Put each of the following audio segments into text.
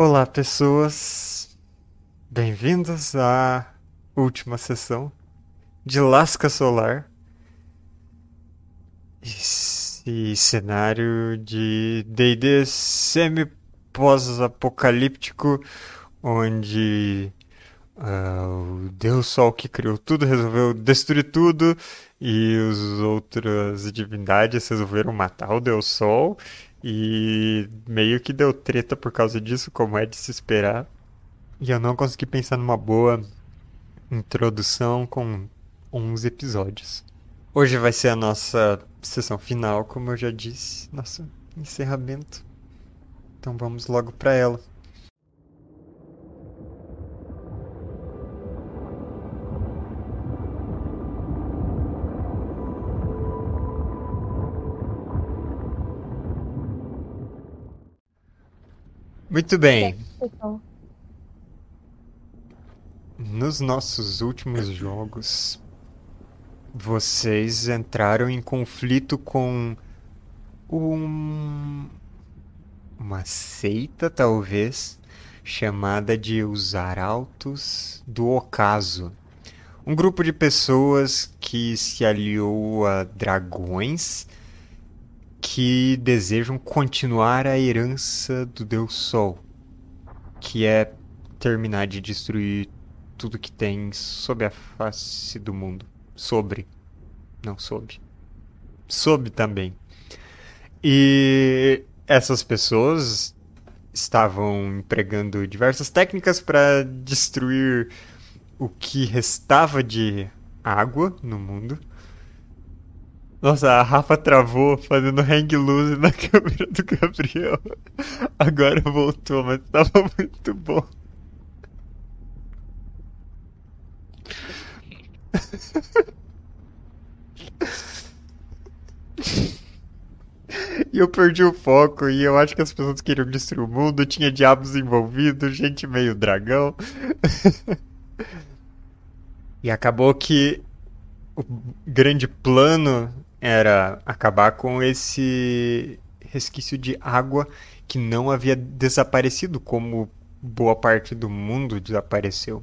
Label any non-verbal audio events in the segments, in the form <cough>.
Olá, pessoas. Bem-vindos à última sessão de Lasca Solar. Esse cenário de D&D semi-pós-apocalíptico, onde ah, o Deus Sol que criou tudo resolveu destruir tudo e as outras divindades resolveram matar o Deus Sol e meio que deu treta por causa disso, como é de se esperar. E eu não consegui pensar numa boa introdução com 11 episódios. Hoje vai ser a nossa sessão final, como eu já disse, nosso encerramento. Então vamos logo para ela. Muito bem. Nos nossos últimos jogos, vocês entraram em conflito com um... uma seita, talvez, chamada de os Arautos do Ocaso. Um grupo de pessoas que se aliou a dragões que desejam continuar a herança do Deus Sol, que é terminar de destruir tudo que tem sob a face do mundo. Sobre. Não sob. Sob também. E essas pessoas estavam empregando diversas técnicas para destruir o que restava de água no mundo. Nossa, a Rafa travou fazendo hang loose na <laughs> câmera do Gabriel. Agora voltou, mas tava muito bom. E eu perdi o foco e eu acho que as pessoas queriam destruir o mundo, tinha diabos envolvidos, gente meio dragão. <laughs> E acabou que o grande plano era acabar com esse resquício de água que não havia desaparecido, como boa parte do mundo desapareceu.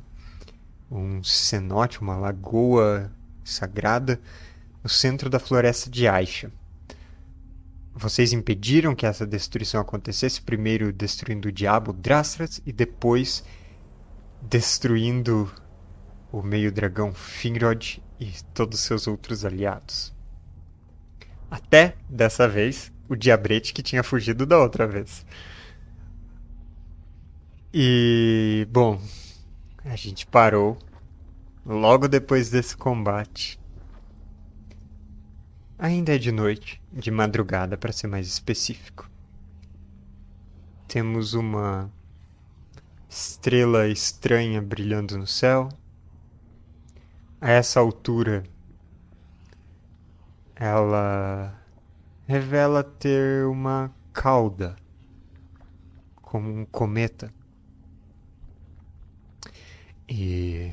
Um cenote, uma lagoa sagrada no centro da floresta de Aisha. Vocês impediram que essa destruição acontecesse, primeiro destruindo o diabo Drastras e depois destruindo o meio-dragão Finrod e todos seus outros aliados. Até, dessa vez, o Diabrete que tinha fugido da outra vez. E, bom, a gente parou logo depois desse combate. Ainda é de noite, de madrugada para ser mais específico. Temos uma estrela estranha brilhando no céu. A essa altura, ela revela ter uma cauda, como um cometa. E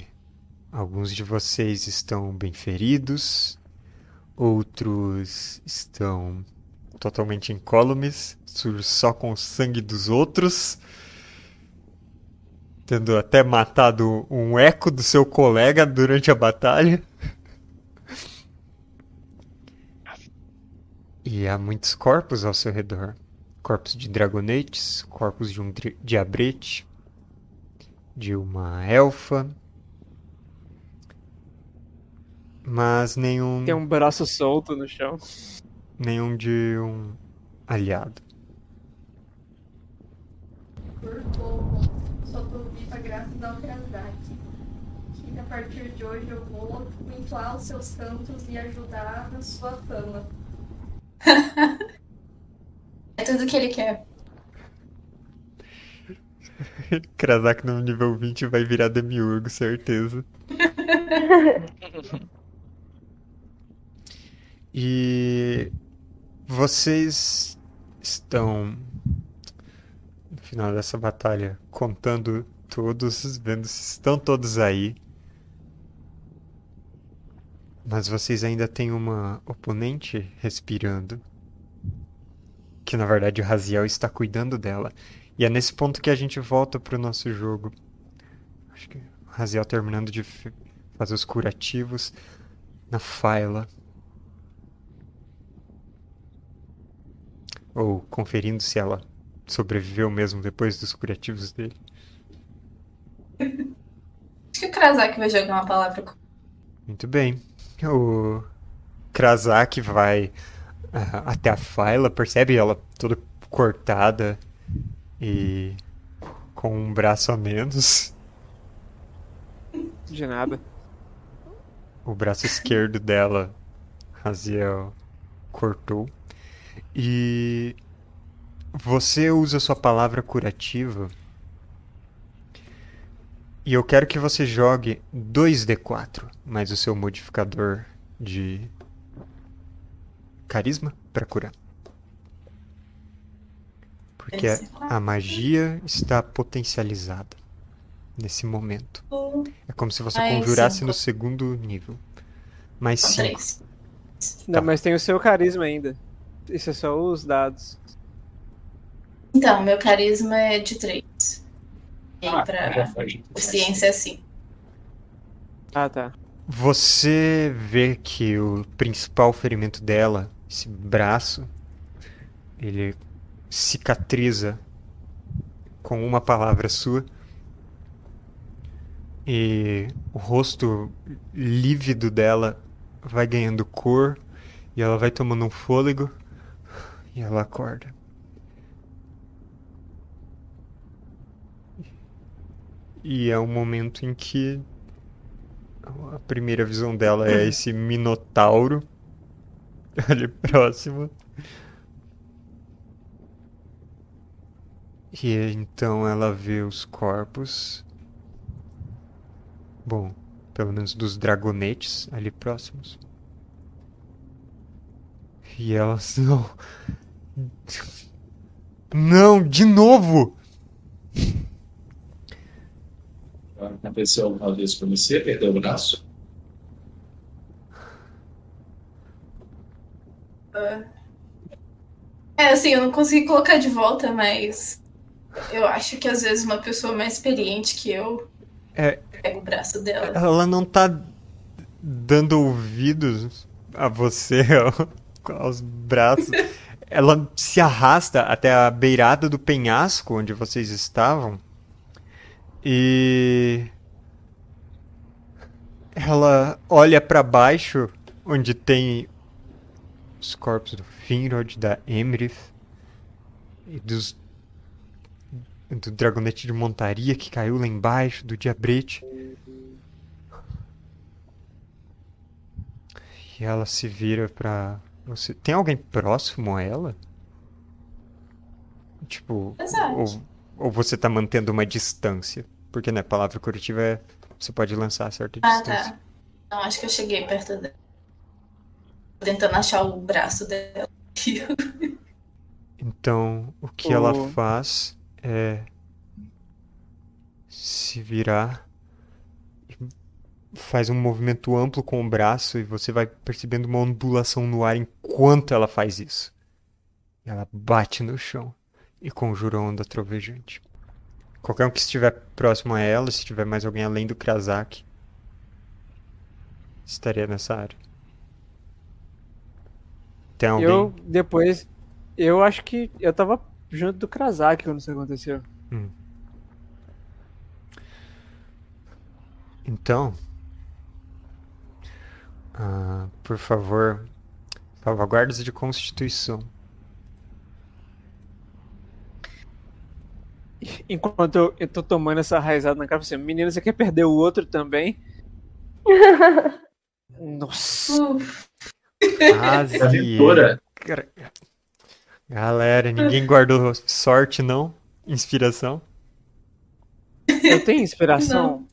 alguns de vocês estão bem feridos, outros estão totalmente incólumes, só com o sangue dos outros, tendo até matado um eco do seu colega durante a batalha. E há muitos corpos ao seu redor. Corpos de dragonetes, corpos de um diabrete, de uma elfa. Mas nenhum, Tem um braço solto no chão. nenhum de um aliado. por pouco, só tô viva graças à operidade. Que a partir de hoje eu vou entoar os seus cantos e ajudar na sua fama. <laughs> É tudo que ele quer. <laughs> Krasak no nível 20 vai virar demiurgo, certeza. <laughs> E vocês estão no final dessa batalha contando todos, vendo se estão todos aí. Mas vocês ainda têm uma oponente respirando. Que na verdade o Raziel está cuidando dela. E é nesse ponto que a gente volta pro nosso jogo. Acho que o Raziel terminando de fazer os curativos na Faila. Ou conferindo se ela sobreviveu mesmo depois dos curativos dele. <laughs> Acho que o Krasak vai jogar uma palavra com Muito bem. O Krasak vai ah, até a Faila, percebe ela toda cortada e com um braço a menos. De nada. O braço esquerdo dela, Raziel cortou. E você usa sua palavra curativa. E eu quero que você jogue 2d4 mais o seu modificador de carisma para curar. Porque a, magia está potencializada nesse momento. Hum. É como se você ah, é conjurasse no segundo nível. Mais 5. Não, tá. mas tem o seu carisma ainda. Isso é só os dados. Então, meu carisma é de 3. Ah, entra ah, a ciência assim. Ah, tá. Você vê que o principal ferimento dela, esse braço, ele cicatriza com uma palavra sua. E o rosto lívido dela vai ganhando cor e ela vai tomando um fôlego e ela acorda. E é o momento em que a primeira visão dela é esse <laughs> minotauro <laughs> ali próximo. E então ela vê os corpos. Bom, pelo menos dos dragonetes ali próximos. E ela. <laughs> Não! Não, de novo! Aconteceu alguma vez com você? Perdeu o braço? É, assim, eu não consegui colocar de volta, mas eu acho que às vezes uma pessoa mais experiente que eu É. pega o braço dela. Ela não tá dando ouvidos a você, ao- <laughs> aos braços. <laughs> Ela se arrasta até a beirada do penhasco onde vocês estavam. E. Ela olha pra baixo, onde tem os corpos do Finrod, da Emrith e dos. do dragonete de montaria que caiu lá embaixo, do Diabrete. E ela se vira pra você. Tem alguém próximo a ela? Tipo, Exato. ou, ou você tá mantendo uma distância? Porque, né, palavra curativa é. Você pode lançar a certa Ah, distância. tá. Não, acho que eu cheguei perto dela. Tentando achar o braço dela. <laughs> Então, o que ela O- faz é se virar faz um movimento amplo com o braço e você vai percebendo uma ondulação no ar enquanto ela faz isso. Ela bate no chão e conjura a onda trovejante. Qualquer um que estiver próximo a ela, se tiver mais alguém além do Krasak, estaria nessa área. Tem alguém? Eu, depois, eu acho que eu tava junto do Krasak quando isso aconteceu. Então, ah, por favor, salvaguardas de Constituição. <laughs> Enquanto eu, eu tô tomando essa raizada na cara, você, menina, você quer perder o outro também? <laughs> Nossa. Aventura. Cara- Galera, ninguém guardou sorte, não? Inspiração? Eu tenho inspiração?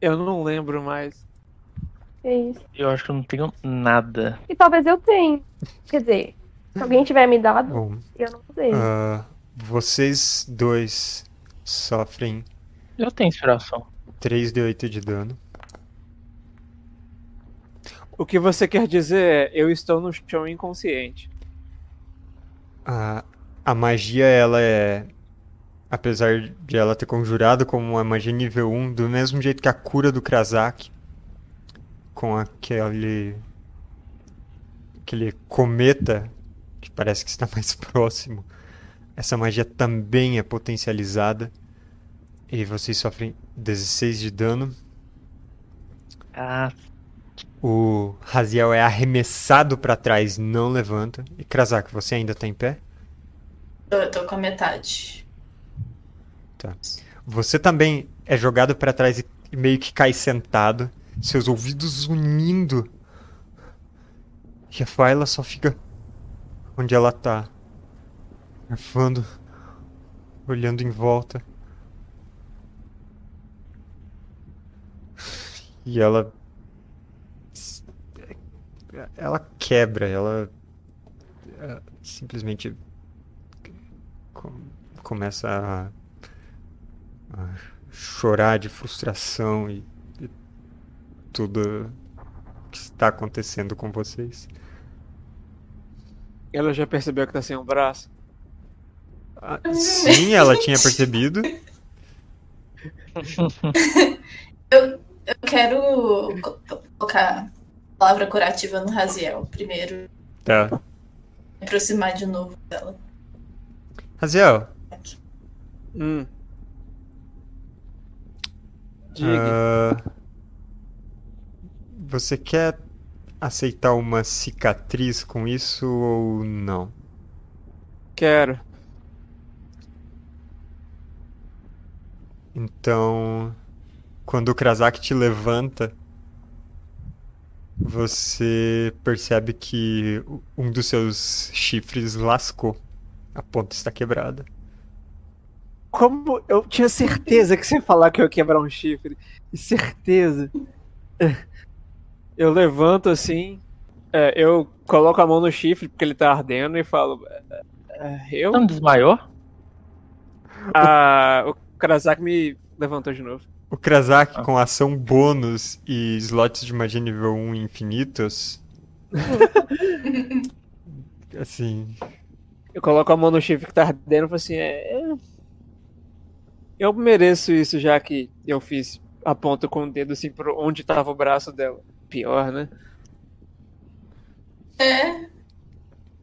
Eu não lembro mais. É isso. Eu acho que eu não tenho nada. E talvez eu tenha. Quer dizer, se alguém tiver me dado, Bom, eu não usei. ah, vocês dois sofrem Eu tenho inspiração. 3d8 de dano. O que você quer dizer é, eu estou no chão inconsciente. A, a magia, ela é apesar de ela ter conjurado como uma magia nível 1, do mesmo jeito que a cura do Krasak, com aquele aquele cometa que parece que está <laughs> mais próximo, essa magia também é potencializada e vocês sofrem 16 de dano. Ah, O Raziel é arremessado para trás, não levanta. E Krasak, você ainda tá em pé? Eu tô com a metade. Você também é jogado para trás e e meio que cai sentado, seus ouvidos unindo. E a Faila só fica onde ela tá, arfando, olhando em volta. E ela ela quebra, ela eh, simplesmente com- começa a a chorar de frustração e, e tudo que está acontecendo com vocês. Ela já percebeu que tá sem um braço. Ah, sim, ela tinha percebido. <laughs> Eu quero co- colocar a palavra curativa no Raziel primeiro. Tá. Me aproximar de novo dela. Raziel, Hum. Diga. ah, você quer aceitar uma cicatriz com isso ou não? Quero. Então, quando o Krasak te levanta, você percebe que um dos seus chifres lascou. A ponta está quebrada. Como eu tinha certeza que você ia falar que eu ia quebrar um chifre. Certeza. Eu levanto assim. é, eu coloco a mão no chifre porque ele tá ardendo e falo. é, é, eu? não desmaiou? Ah, o Krasak me levantou de novo. O Krasak, Ah. com ação bônus e slots de magia nível 1 infinitos, <laughs> assim, Eu coloco a mão no chifre que tá ardendo e falo assim: é, é, eu mereço isso já que eu fiz. Aponto com o dedo assim pro onde tava o braço dela. Pior, né? É,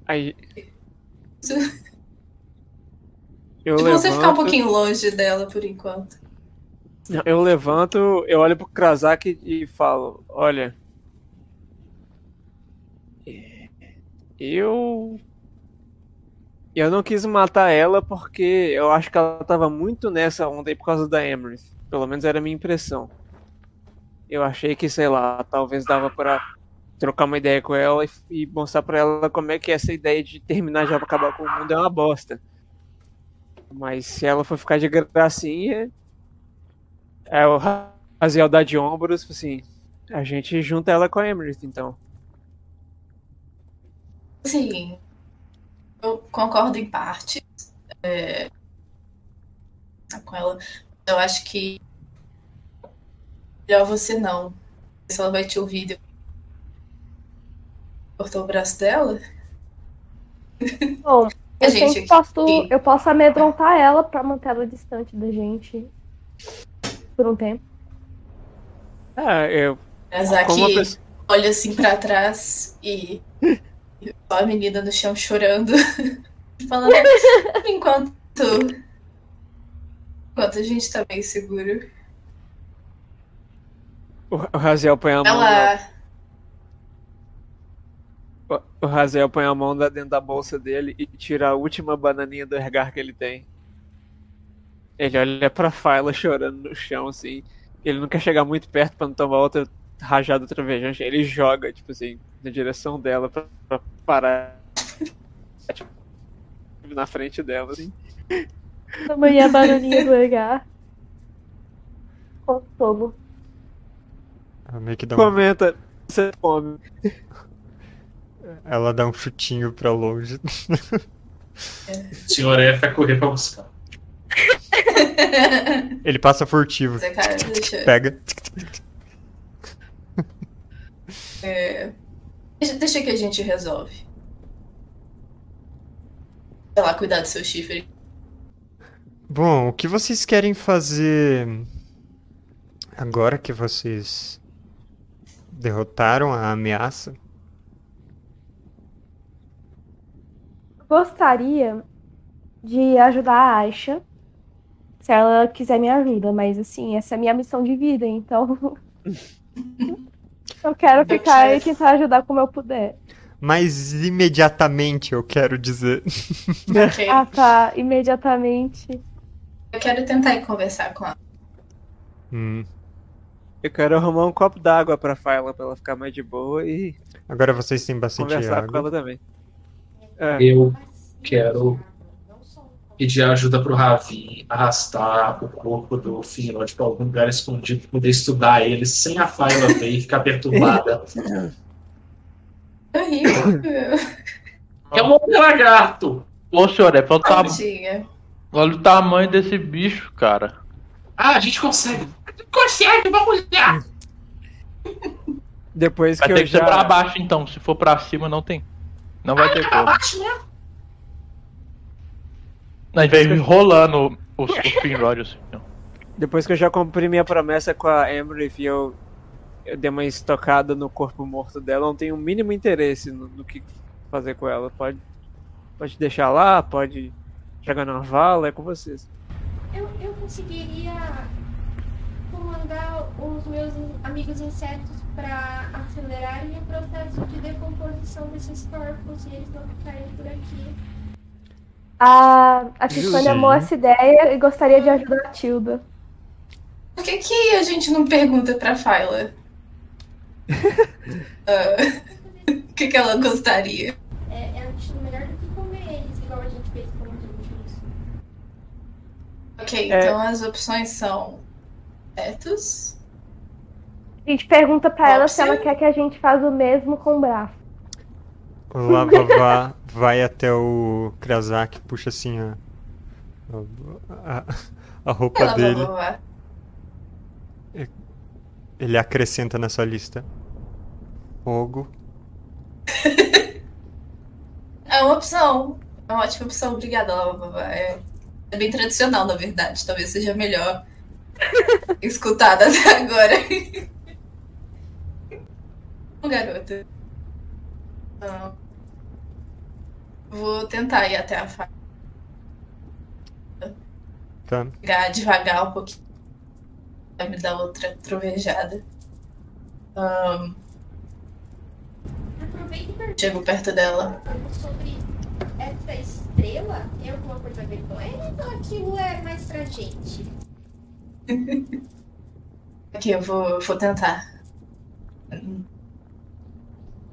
Aí. <laughs> Eu se você ficar um levanto- pouquinho longe dela por enquanto. Eu levanto, eu olho pro Krasak e falo: Olha. é, Eu. Eu não quis matar ela porque eu acho que ela tava muito nessa onda aí por causa da Emery. Pelo menos era a minha impressão. Eu achei que, sei lá, talvez dava pra trocar uma ideia com ela e, e mostrar pra ela como é que essa ideia de terminar já pra acabar com o mundo é uma bosta. Mas se ela for ficar de gracinha, é o Raziel dá de ombros, assim, a gente junta ela com a Emery, então. Sim, eu concordo em parte é, com ela. Eu acho que melhor você não. Se ela vai te ouvir depois. Cortou o braço dela? Bom, eu gente sempre posso, eu posso amedrontar ela pra manter ela distante da gente por um tempo. É, eu. Mas aqui Como a pessoa. olha assim pra trás e só a menina no chão chorando. <laughs> Falando enquanto. Enquanto a gente tá bem seguro. O, o Raziel põe a mão. Ela. O, Raziel põe a mão dentro da bolsa dele e tira a última bananinha do Ergar que ele tem. Ele olha pra Faila chorando no chão, assim. Ele não quer chegar muito perto pra não tomar outra rajada trovejante. Ele joga, tipo assim, na direção dela pra, pra parar. tipo, na frente dela, assim. Tamanha a bananinha do que dá um, Comenta, você come. Ela dá um chutinho pra longe. O senhor F vai correr pra buscar. <laughs> Ele passa furtivo, cara, deixa, pega. é, deixa, deixa que a gente resolve. Sei lá, cuidar do seu chifre. Bom, o que vocês querem fazer agora que vocês derrotaram a ameaça? Gostaria de ajudar a Aisha, se ela quiser me ajuda, mas assim, essa é a minha missão de vida, então <laughs> eu quero ficar e tentar ajudar como eu puder. Mas imediatamente, eu quero dizer. <laughs> Ok. Ah, tá, imediatamente. Eu quero tentar ir conversar com ela. Hum. Eu quero arrumar um copo d'água pra Fyla pra ela ficar mais de boa e Agora vocês têm bastante conversar com água. ela também. É, Eu quero pedir ajuda pro Ravi arrastar o corpo do Finrod pra algum lugar escondido pra poder estudar ele sem a Fyla ver e ficar perturbada. É. É um homem lagarto! Ô, senhor, é. Tadinha. Olha o tamanho desse bicho, cara. Ah, a gente consegue! Consegue, vamos lá! depois Vai que ter eu que ser pra já. baixo, então. Se for pra cima, não tem. Não vai ter como. Abaixo, né? Não, a gente vai ir rolando o, o Finrod assim. Depois que eu já cumpri minha promessa com a Emrith e eu, eu dei uma estocada no corpo morto dela, eu não tenho o mínimo interesse no, no que fazer com ela. Pode, pode deixar lá, pode jogar na vala, é com vocês. Eu, eu conseguiria comandar os meus amigos insetos para acelerarem o processo de decomposição desses corpos e eles não ficarem por aqui. A, a Tiffany amou essa ideia e gostaria de ajudar a Tilda. Por que, que a gente não pergunta pra Fyla? <laughs> Ah, O que, que ela gostaria? É, é melhor do que comer eles, igual a gente fez com os últimos. Ok, É. então as opções são A gente pergunta pra ela se ela quer que a gente faça o mesmo com o braço. O Lavavá vai até o Krasak, puxa assim a, a, a roupa Ela dele. Ele acrescenta na sua lista. Fogo. <laughs> É uma opção. É uma ótima opção. Obrigada, Lava. É, é bem tradicional, na verdade. Talvez seja melhor escutada até agora. Bom, garota. Ah, vou tentar ir até a faca. Tá. Pegar devagar um pouquinho. Vai me dar outra trovejada. Ah, Aproveita e pergunta chego perto dela. sobre essa estrela. Tem alguma coisa a ver com ele ou aquilo é mais pra gente? Aqui, eu vou, vou tentar.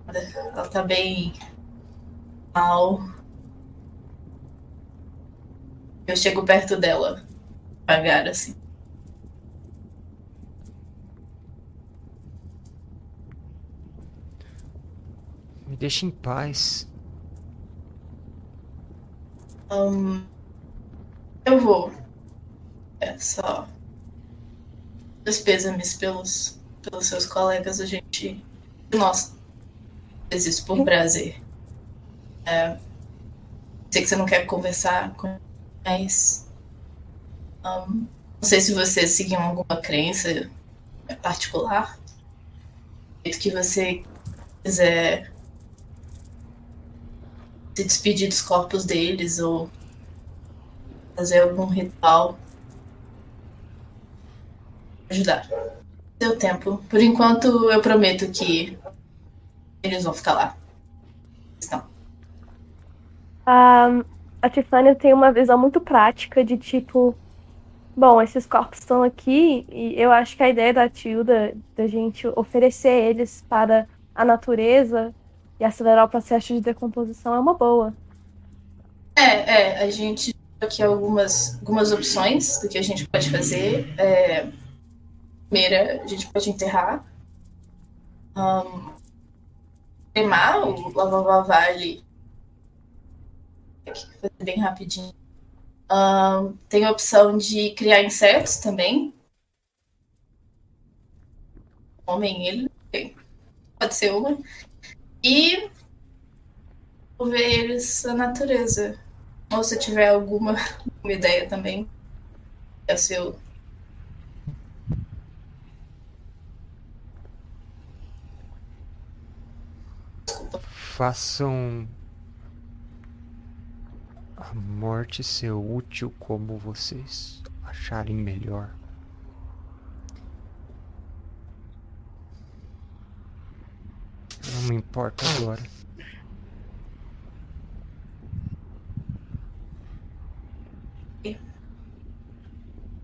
Ela tá bem mal. Eu chego perto dela, devagar, assim. Me deixa em paz. Ahn, eu vou. É só. Meus pêsames pelos, pelos seus colegas, a gente. Nós. Fez isso por prazer. É, sei que você não quer conversar com mas. ahn, não sei se você seguiu alguma crença particular. Do jeito que você quiser se despedir dos corpos deles ou fazer algum ritual. Ajudar. Deu tempo. Por enquanto, eu prometo que eles vão ficar lá. Estão. A, a Tiffany tem uma visão muito prática de tipo, bom, esses corpos estão aqui e eu acho que a ideia da Tilda da gente oferecer eles para a natureza e acelerar o processo de decomposição é uma boa. É, é, a gente aqui algumas, algumas opções do que a gente pode fazer. É, primeira, a gente pode enterrar. Um, cremar o Lavava Vale. Fazer bem rapidinho. Ahn, tem a opção de criar insetos também. Homem, ele. tem. Pode ser uma. E ver eles na natureza. Ou se tiver alguma, <laughs> alguma ideia também, É o seu. Façam a morte ser útil como vocês acharem melhor. Não me importa agora.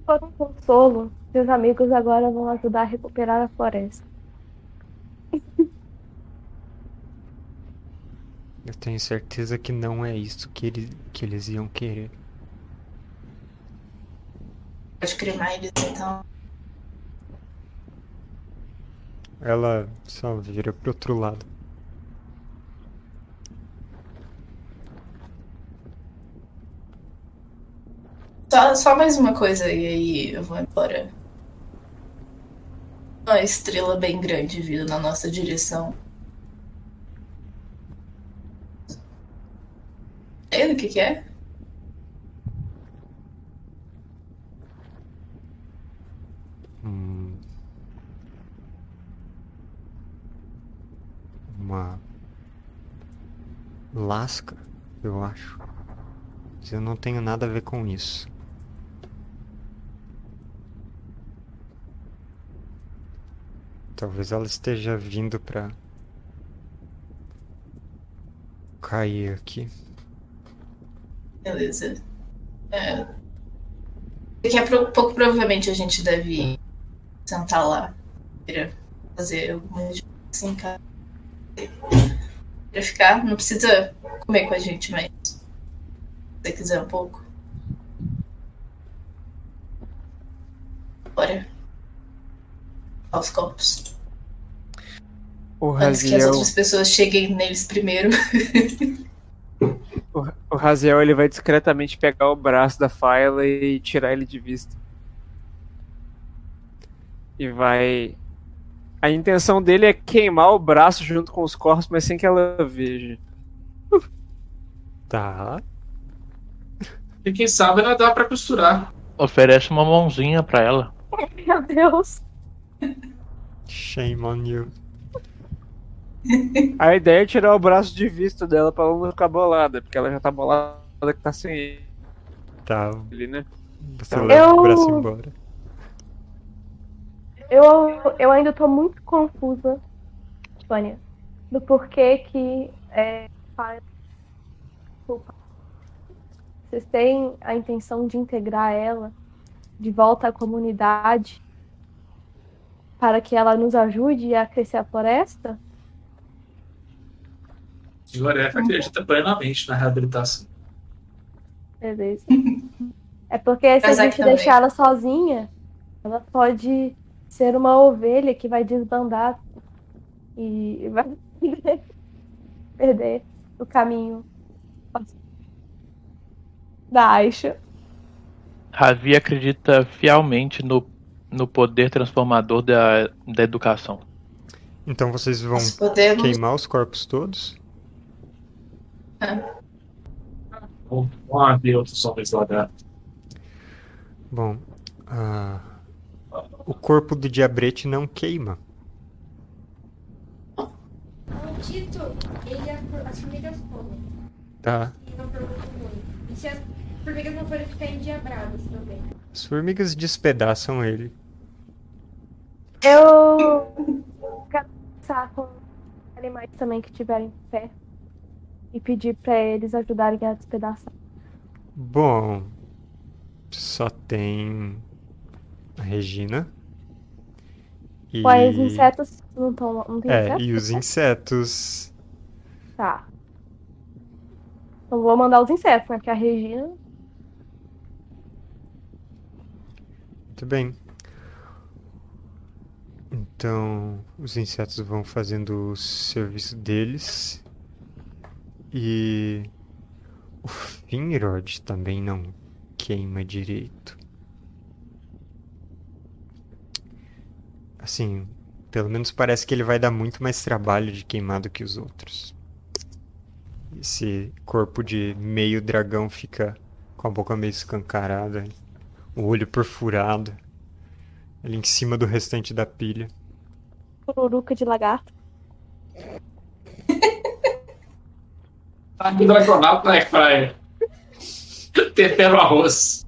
Por um consolo, seus amigos agora vão ajudar a recuperar a floresta. <laughs> Eu tenho certeza que não é isso que, ele, que eles iam querer. Pode cremar eles então. Ela só vira pro outro lado. Só, só mais uma coisa e aí eu vou embora. Uma estrela bem grande vindo na nossa direção. Sei o que, que é? Hum. Uma lasca, eu acho. Eu não tenho nada a ver com isso. Talvez ela esteja vindo pra cair aqui. Beleza. É. Daqui a pouco, provavelmente, a gente deve sentar lá. Pra fazer alguma coisa assim, cara. Pra ficar, não precisa comer com a gente, mas se você quiser um pouco. Bora. Aos corpos. O Antes que as Raziel, outras pessoas cheguem neles primeiro. <laughs> o, Raziel ele vai discretamente pegar o braço da Fyla e tirar ele de vista. E vai. A intenção dele é queimar o braço junto com os corpos, mas sem que ela veja. Tá. E quem sabe ela dá pra costurar. Oferece uma mãozinha pra ela. Meu Deus. Shame on you. <laughs> A ideia é tirar o braço de vista dela pra ela não ficar bolada, porque ela já tá bolada que tá sem Tá. ele, né? Você Eu- leva o braço embora. Eu, eu ainda tô muito confusa, Vânia, do porquê que é, vocês têm a intenção de integrar ela de volta à comunidade para que ela nos ajude a crescer a floresta? O F acredita plenamente na reabilitação. Beleza. É porque se a Mas gente aqui também. deixar ela sozinha, ela pode ser uma ovelha que vai desbandar e vai <laughs> perder o caminho da Aisha. Ravi acredita fielmente no, no poder transformador da, da educação. Então vocês vão podemos. queimar os corpos todos? Vamos ver outros homens lá dentro. Bom, ah, o corpo do diabrete não queima. O Tito, ele, é- as formigas comem. Tá. E não muito. E se as formigas não forem ficar endiabradas também? As formigas despedaçam ele. Eu quero conversar com animais também que estiverem perto e pedir pra eles ajudarem a despedaçar. Bom, só tem a Regina. E... Os insetos não estão. Não tem É, insetos? e os insetos. Tá. Então vou mandar os insetos, né? Porque a Regina. Muito bem. Então, os insetos vão fazendo o serviço deles. E o Finrod também não queima direito. Assim, pelo menos parece que ele vai dar muito mais trabalho de queimar do que os outros. Esse corpo de meio dragão fica com a boca meio escancarada. O olho perfurado, ali em cima do restante da pilha. Pururuca de lagarto. Tá com dragonal na airfryer. <laughs> Tempero arroz.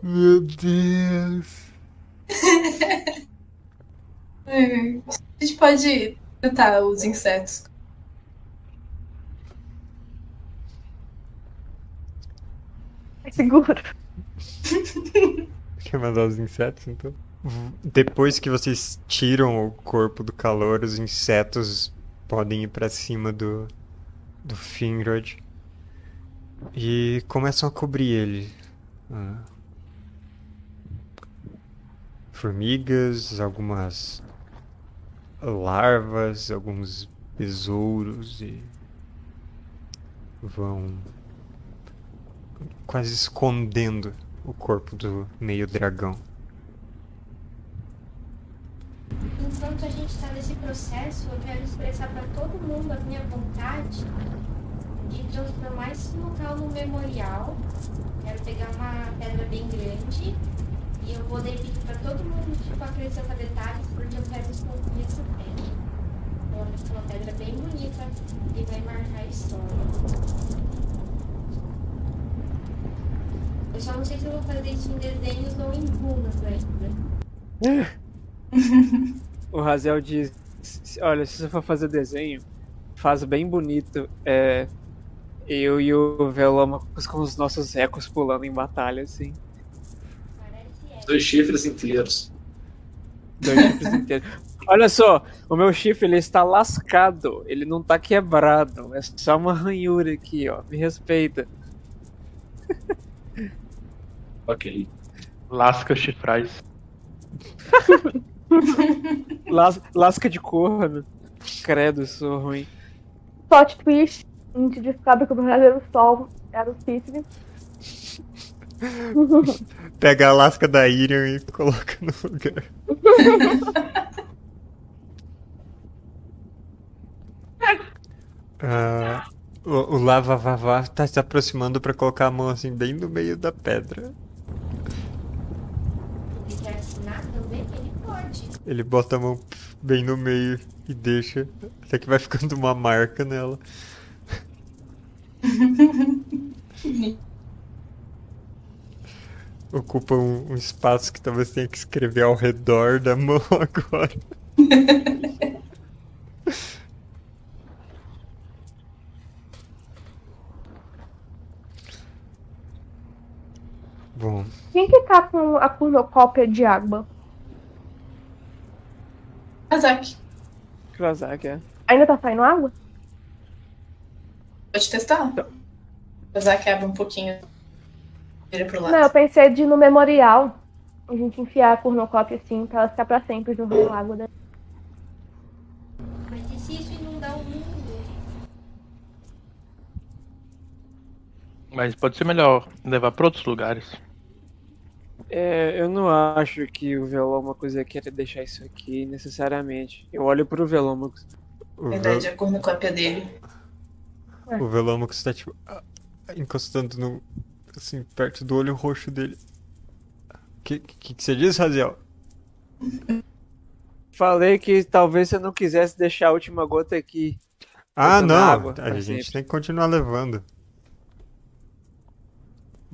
Meu Deus. Hum, A gente pode tentar os insetos. É seguro. Quer mandar os insetos, então? Depois que vocês tiram o corpo do calor, os insetos podem ir pra cima do, do Finrod e começam a cobrir ele. Ah. Formigas, algumas larvas, alguns besouros e vão quase escondendo o corpo do meio dragão. Enquanto a gente está nesse processo, eu quero expressar para todo mundo a minha vontade de transformar esse local num memorial. Quero pegar uma pedra bem grande e eu vou pedir para todo mundo tipo, acrescentar detalhes porque eu quero esculpir essa pedra. Ser uma pedra bem bonita e vai marcar a história. Eu só não sei se eu vou fazer isso em desenhos ou em runas ainda. O Razel diz: "Se- Olha, se você for fazer desenho, faz bem bonito. É, eu e o Veloma com os nossos ecos pulando em batalha, assim. Dois chifres inteiros. Dois chifres inteiros. Olha só, o meu chifre ele está lascado, ele não tá quebrado, é só uma ranhura aqui, ó. Me respeita. Ok. Lasca chifrais. <laughs> <laughs> Las- lasca de corno. Credo, sou ruim. Plot twist. A gente descobre que o verdadeiro sol era o Cícero. <laughs> Pega a lasca da Irian e coloca no lugar. <laughs> Ah, o, o Lava Vavá tá se aproximando pra colocar a mão assim bem no meio da pedra. Ele quer assinar também? Ele pode. Ele bota a mão bem no meio e deixa. Até que vai ficando uma marca nela. <laughs> Ocupa um, um espaço que talvez tenha que escrever ao redor da mão <laughs> agora. <laughs> Bom, Quem que tá com a cornucópia de água? Kazak, Krazak, é. Ainda tá saindo água? pode testar. Kazak abre um pouquinho. Vira pro lado. Não, eu pensei de ir no memorial. A gente enfiar a cornucópia assim, pra ela ficar pra sempre jogando água. Né? Mas e se isso inundar o mundo? Mas pode ser melhor levar pra outros lugares. É, eu não acho que o Veloma coisa queira deixar isso aqui necessariamente. Eu olho pro Veloma. o, Verdade, Vel a cornucópia dele. o Velômaco está tipo ah, encostando no assim perto do olho roxo dele. O que, que, que você diz, Raziel? Falei que talvez você não quisesse deixar a última gota aqui. Ah, não. água A gente sempre. tem que continuar levando.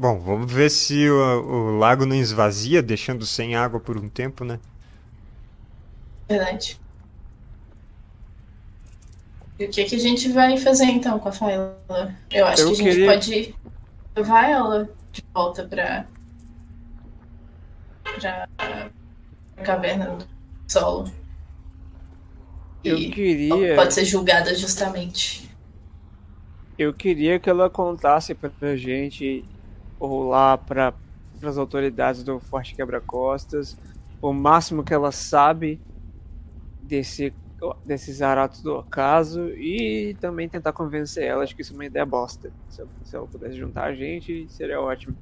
Bom, vamos ver se o, o lago não esvazia, deixando sem água por um tempo, né? Verdade. E o que, que a gente vai fazer então com a Faela? Eu acho Eu que a gente queria- pode levar ela de volta pra. pra. pra caverna do solo. Eu E queria. pode ser julgada justamente. Eu queria que ela contasse pra gente, ou lá para as autoridades do Forte Quebra-Costas, o máximo que ela sabe desse, desses aratos do ocaso e também tentar convencer ela de que isso é uma ideia bosta. Se, eu- se ela pudesse juntar a gente, seria ótimo.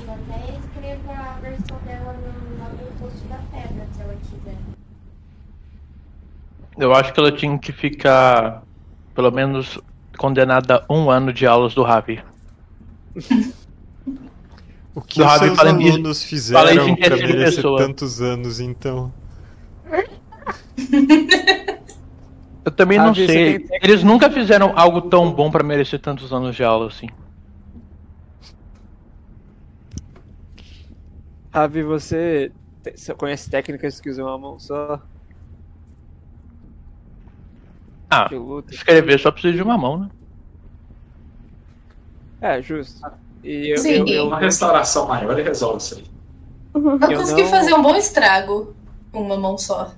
Eu até escrevo a versão dela no, no post da pedra, se ela quiser. Eu acho que ela tinha que ficar, pelo menos, condenada a um ano de aulas do Ravi. O que os seus alunos fizeram terceira merecer tantos anos, então? <laughs> Eu também não você sei. tem Eles nunca fizeram algo tão bom pra merecer tantos anos de aula assim. Ravi, você, você conhece técnicas que usam a mão só Ah, escrever só precisa de uma mão, né? É, justo. E eu, Sim. eu, eu- Uma restauração maior e resolve isso aí. Eu, Eu consegui não- fazer um bom estrago com uma mão só.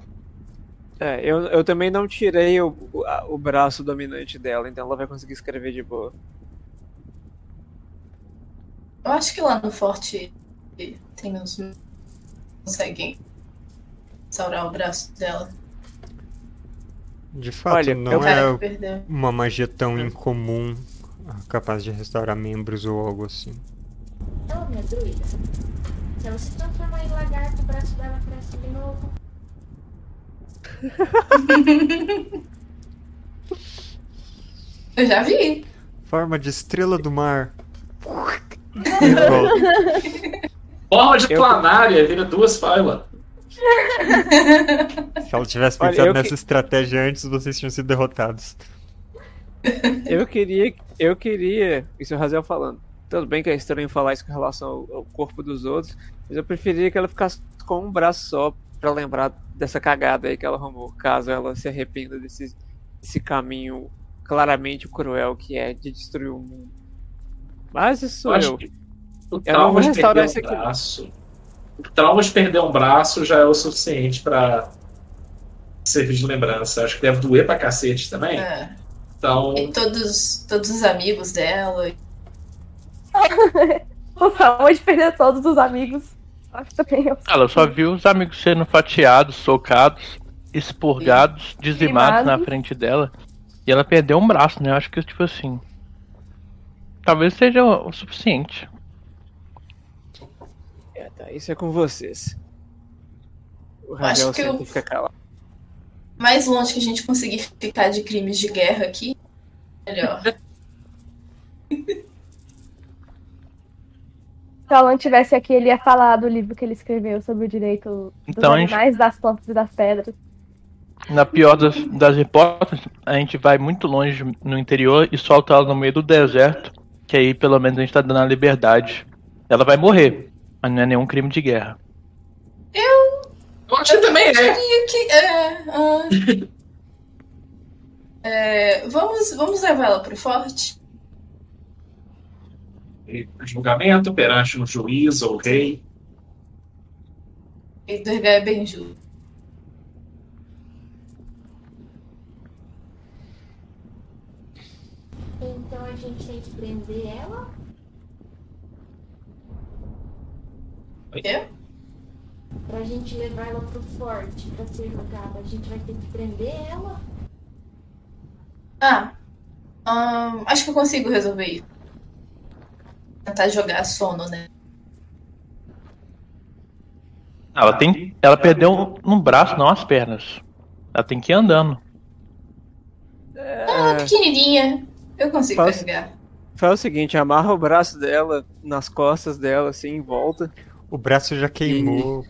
é, eu, eu também não tirei o, o, braço dominante dela, então ela vai conseguir escrever de boa. Eu acho que lá no forte tem uns. conseguem restaurar o braço dela. De fato, Olha, não é uma magia tão incomum ah, capaz de restaurar membros ou algo assim. Ô, minha druida. Se ela se transformar em lagarto, o braço dela cresce de novo. <laughs> Eu já vi. Forma de estrela do mar. <laughs> De volta. Forma de Eu- planária, vira duas filas. <laughs> Se ela tivesse Olha, pensado que- nessa estratégia antes, vocês tinham sido derrotados. Eu queria, eu queria, isso é o Razel falando. Tudo bem que é estranho falar isso com relação ao, ao corpo dos outros, mas eu preferia que ela ficasse com um braço só pra lembrar dessa cagada aí que ela arrumou, caso ela se arrependa desse, desse caminho claramente cruel que é de destruir o mundo. Mas isso sou Eu acho eu. que o Eu não trauma vou de restaurar perder esse um aqui. braço. O trauma de perder um braço já é o suficiente pra servir de lembrança. Acho que deve doer pra cacete também. É. Então, E todos, todos os amigos dela. <laughs> O trauma de perder todos os amigos. Acho que também eu. Ela só viu os amigos sendo fatiados, socados, expurgados, dizimados na frente dela. E ela perdeu um braço, né? Eu acho que, tipo assim. Talvez seja o suficiente. É, tá, isso é com vocês. O Acho Razel que eu- sempre fica calado. Mais longe que a gente conseguir ficar de crimes de guerra aqui, melhor. <laughs> Se o Alan tivesse aqui, ele ia falar do livro que ele escreveu sobre o direito dos Então, a gente- animais, das plantas e das pedras. Na pior das, das hipóteses, a gente vai muito longe no interior e solta ela no meio do deserto. Que aí pelo menos a gente tá dando a liberdade. Ela vai morrer, mas não é nenhum crime de guerra. eu acho que também é. Diria que. É, ah, é, vamos, vamos levar ela pro forte? Julgamento perante um juiz ou rei. E Durga é bem justo. Então a gente tem que prender ela. O quê? Pra gente levar ela pro forte pra ser julgada. A gente vai ter que prender ela. Ah, acho que eu consigo resolver isso. Tentar jogar sono, né? Ela tem. Ela perdeu um, um braço, não as pernas. Ela tem que ir andando. Ah, pequenininha. Eu consigo Faz- carregar. Faz o seguinte, amarra o braço dela nas costas dela, assim, em volta. O braço já queimou.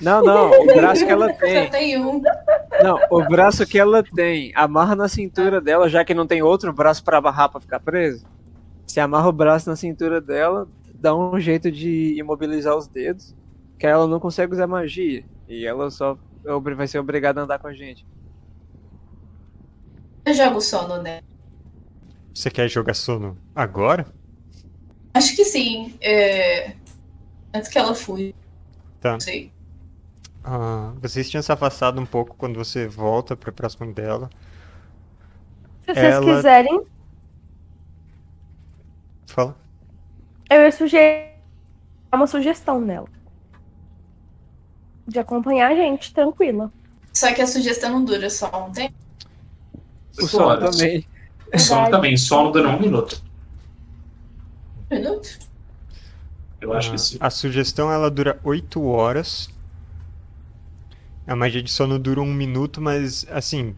Não, não, o braço que ela <laughs> Já tem. tem um. Não, o braço que ela tem. Amarra na cintura dela, já que não tem outro braço pra amarrar pra ficar preso. Você amarra o braço na cintura dela, dá um jeito de imobilizar os dedos, que aí ela não consegue usar magia. E ela só vai ser obrigada a andar com a gente. Eu jogo sono, né? Você quer jogar sono agora? Acho que sim. É... Antes que ela fui. Tá. Não sei. Ah, vocês tinham se afastado um pouco quando você volta pra próximo dela. Se vocês Ela- quiserem, Fala. eu ia sugerir uma sugestão nela. De acompanhar a gente, tranquila. Só que a sugestão não dura só um tempo. O Oito sono horas. também. O sono também. Sono dura um minuto. Um minuto? Eu acho Ah, que sim. a sugestão ela dura 8 horas. A magia de sono dura um minuto, mas assim.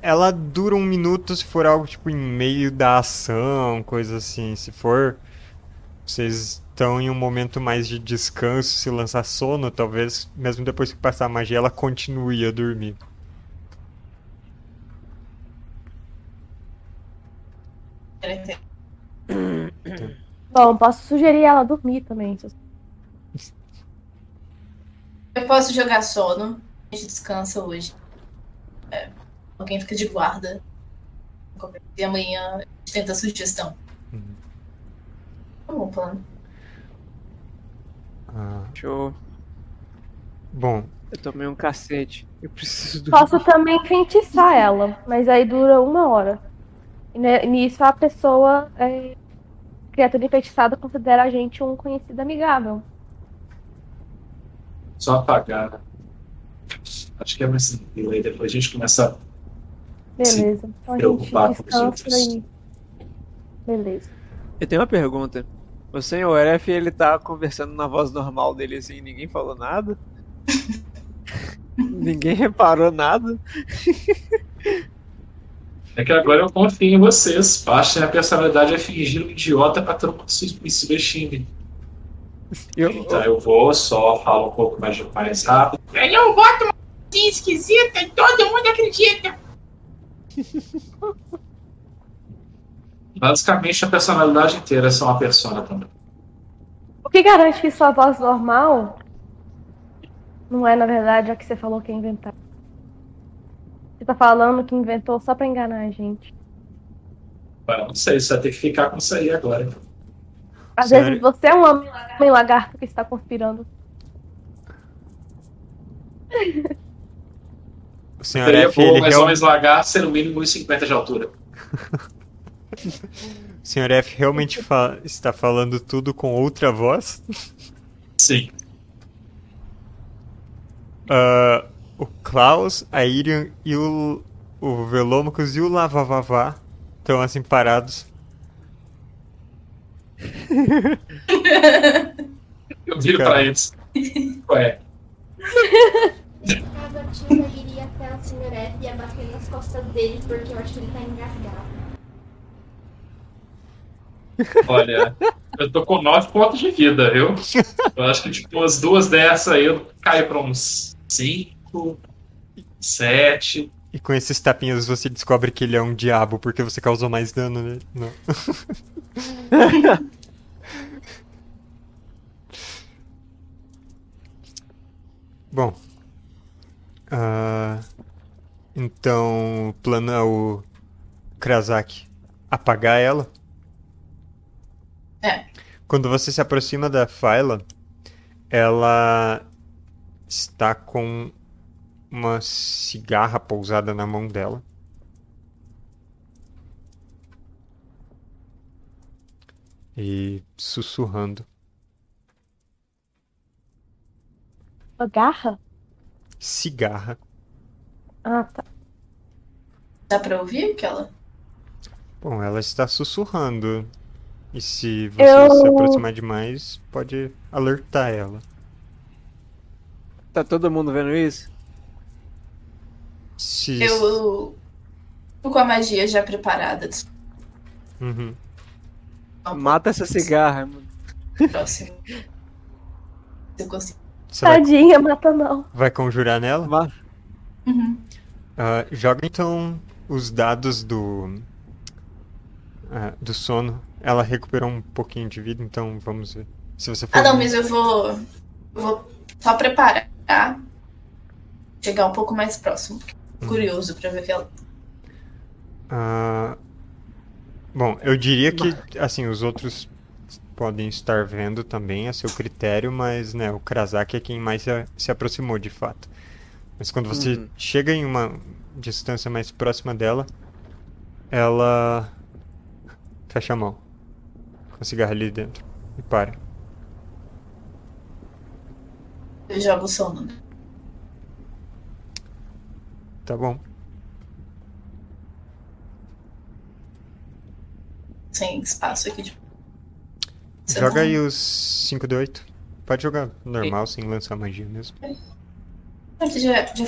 Ela dura um minuto se for algo tipo em meio da ação, coisa assim. Se for vocês estão em um momento mais de descanso, se lançar sono, talvez mesmo depois que passar a magia ela continue a dormir. Bom, posso sugerir ela dormir também. se- Eu posso jogar sono. A gente descansa hoje. É, alguém fica de guarda. E amanhã a gente tenta a sugestão. Uhum. Tá bom, plano. Ah, Show. bom, Eu tomei um cacete. Eu preciso do. Posso também feitiçar ela, mas aí dura uma hora. E nisso a pessoa, é, criatura enfeitiçada, considera a gente um conhecido amigável. Só apagar. né? Acho que é mais tranquilo. Aí depois a gente começa. Beleza. Então a gente preocupar com os outros. Beleza. Eu tenho uma pergunta. O senhor F, ele tá conversando na voz normal dele assim, e ninguém falou nada? <laughs> ninguém reparou nada? É que agora eu confio em vocês. Parte da minha personalidade é fingir um idiota pra todo mundo se me subestime. Eu, Então eu vou, só falo um pouco mais, mais rápido. Aí eu boto uma coisinha esquisita e todo mundo acredita. Basicamente a personalidade inteira é só uma persona também. O que garante que sua voz normal não é, na verdade, a que você falou que ia inventar? Você tá falando que inventou só pra enganar a gente. Eu não sei, você vai ter que ficar com isso aí agora. Às Sério? vezes você é um homem lagarto que está conspirando. o senhor Seria F, bom, ele mas real- homens lagartos ser no mínimo 1,50 de altura. o senhor F realmente fa- está falando tudo com outra voz? Sim. Ah, o Klaus, a Irian e o, o Velômacos e o Lavavavá estão assim parados. <laughs> Eu viro Cara. pra eles. Ué, a iria até o Sr. F e ia bater nas costas dele, porque eu acho que ele tá engasgado. olha, eu tô com 9 pontos de vida, viu? Eu acho que tipo umas duas dessas aí eu caio pra uns 5, 7. E com esses tapinhas você descobre que ele é um diabo porque você causou mais dano nele. Não. <laughs> Bom. ah, então o plano é o Krasak apagar ela. É. Quando você se aproxima da Phyla, ela está com uma cigarra pousada na mão dela. E sussurrando. Uma garra? Cigarra. Ah, tá. Dá pra ouvir aquela? Bom, ela está sussurrando. E se você Eu- se aproximar demais, pode alertar ela. Tá todo mundo vendo isso? Se... Eu tô com a magia já preparada. Uhum. Mata essa cigarra, mano. Próximo. Se eu consigo. Você vai, Tadinha, mata não. vai conjurar nela? Ma- Uhum. Ah, joga então os dados do ah, do sono. Ela recuperou um pouquinho de vida, então vamos ver. Se você for Ah, não, mas eu vou. eu vou só preparar. Chegar um pouco mais próximo. Curioso pra ver aquela. Ah, bom, eu diria que assim os outros podem estar vendo também a seu critério, mas né, o Krasak é quem mais se, aproximou de fato. Mas quando você Uhum. chega em uma distância mais próxima dela, ela fecha a mão com o cigarro ali dentro e para. Eu jogo sono. Tá bom. Sem espaço aqui de. Você Joga não- aí os 5 de 8. Pode jogar normal, sem lançar magia mesmo. Aqui já, já...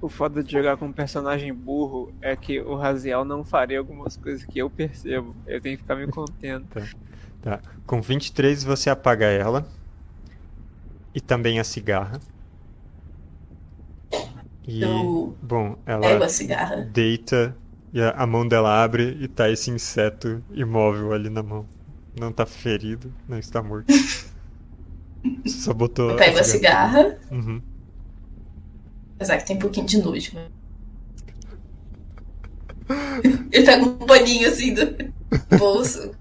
O foda de jogar com um personagem burro é que o Raziel não faria algumas coisas que eu percebo. Eu tenho que ficar me contendo. <laughs> Tá. Com 23 você apaga ela. E também a cigarra. E, Eu bom, Pego ela a cigarra. deita e a, a mão dela abre e tá esse inseto imóvel ali na mão. Não tá ferido, não está morto. <laughs> Só botou. Eu pego a cigarra, Uhum. apesar que tem um pouquinho de nojo. né? <laughs> Ele pega um paninho assim do bolso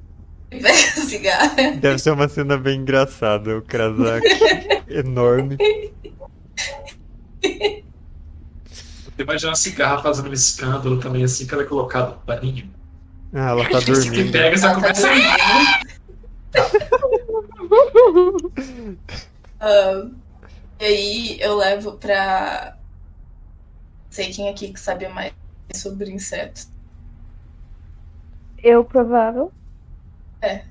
e <laughs> pega a cigarra. Deve ser uma cena bem engraçada. O Krasak enorme. Você imagina a cigarra fazendo um escândalo também, assim, que ela é colocada no paninho. Ah, ela tá <laughs> Você dormindo. pega, você Ela tá começa a dormindo. <laughs> Ah, e aí eu levo pra. Sei quem aqui que sabe mais sobre insetos. Eu provável. É.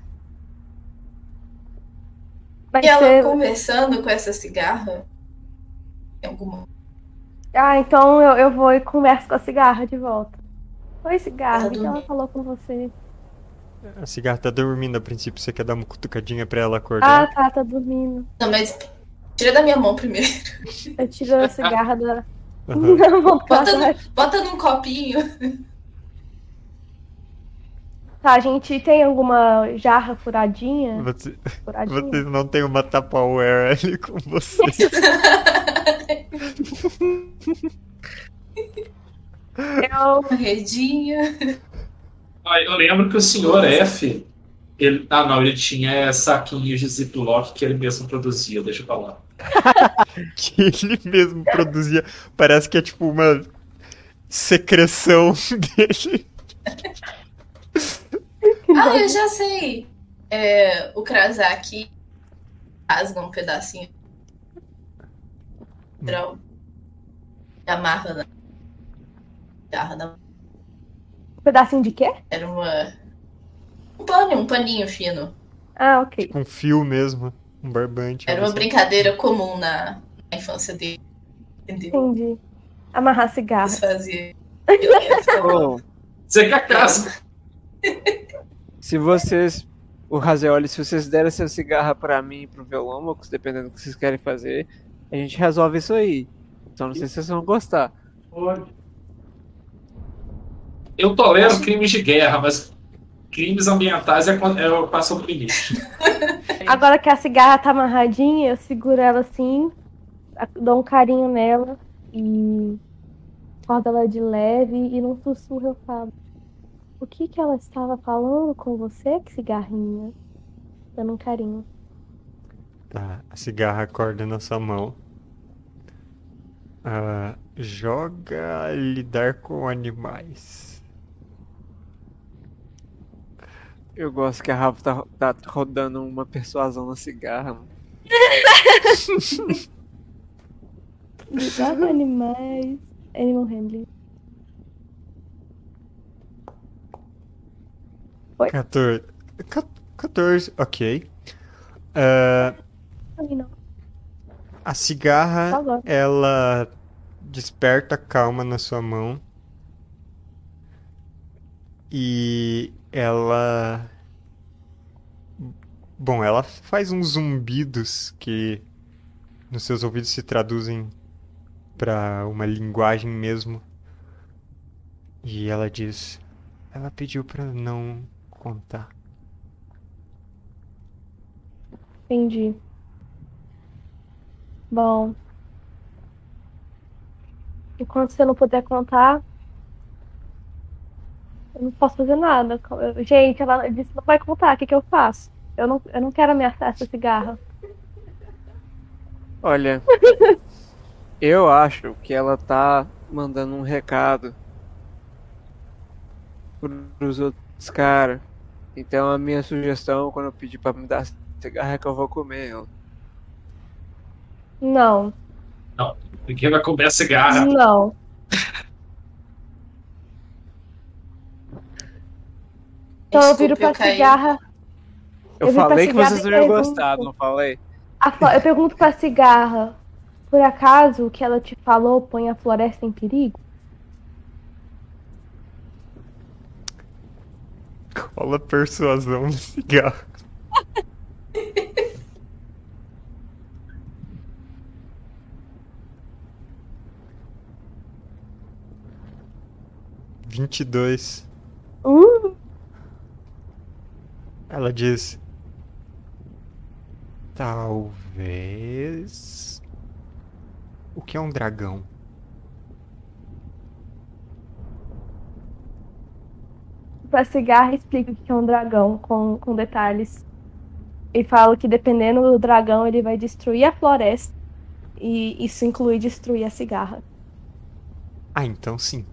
Vai E ela ser... conversando com essa cigarra. Tem alguma. Ah, então eu, eu vou e converso com a cigarra de volta. Oi, cigarra, Ela o que que ela falou com você? A cigarra tá dormindo a princípio. Você quer dar uma cutucadinha pra ela acordar? Ah, tá, tá dormindo. Não, mas tira da minha mão primeiro. Eu tiro a cigarra da. <laughs> Mão do Bota, no- bota num copinho. Tá, a gente tem alguma jarra furadinha? Você- Furadinha? vocês não tem uma Tupperware ali com vocês. Eu. Uma redinha. Ah, eu lembro que o senhor F. Ele... Ah, não, ele tinha saquinhos de ziplock que ele mesmo produzia, deixa eu falar. <laughs> que ele mesmo produzia. Parece que é tipo uma secreção <laughs> dele. Ah, eu já sei. É, o Krasaki rasga um pedacinho. E amarra na. Garra da. Um pedacinho de quê? Era uma. Um pano, um paninho fino. Ah, ok. Um fio mesmo. Um barbante. Era uma assim. brincadeira comum na, na infância dele. Entendeu? Entendi. Amarrar cigarra. Eles faziam. <laughs> Você que casa. <laughs> se vocês. O Razeoli, se vocês derem essa cigarra pra mim e pro Velômacos, dependendo do que vocês querem fazer, a gente resolve isso aí. Então não sei se vocês vão gostar. Eu tolero crimes de guerra, mas crimes ambientais é quando eu passo do limite. <laughs> Agora que a cigarra tá amarradinha, eu seguro ela assim, dou um carinho nela e acordo ela de leve e num sussurro eu falo. O que que ela estava falando com você, que cigarrinha? Dando um carinho. Tá, a cigarra acorda na sua mão. Ah, joga lidar com animais. Eu gosto que a Rafa tá, tá rodando uma persuasão na cigarra. mano. Lidar com animais. Animal handling. 14. Ca- 14, ok. Não. a cigarra, agora. ela desperta calma na sua mão. E ela. Bom, ela faz uns zumbidos que nos seus ouvidos se traduzem para uma linguagem mesmo. E ela diz: Ela pediu para não contar. Entendi. Bom. Enquanto você não puder contar, eu não posso fazer nada. Gente, ela disse que não vai contar. O que que eu faço? Eu não, eu não quero ameaçar essa cigarra. Olha, <laughs> eu acho que ela tá mandando um recado pros outros caras. Então a minha sugestão, quando eu pedir pra me dar cigarra, é que eu vou comer ela. Não, Ninguém vai comer a cigarra. não. Então eu viro eu pra caí. cigarra. Eu, Eu falei que vocês não iam gostar, não falei? a fo- Eu pergunto pra cigarra. por acaso o que ela te falou põe a floresta em perigo? Rola persuasão no cigarro. Vinte e dois. Uh, Ela diz. Talvez. O que é um dragão? Pra cigarra explica o que é um dragão com, com detalhes. E fala que dependendo do dragão ele vai destruir a floresta. E isso inclui destruir a cigarra. Ah, então sim.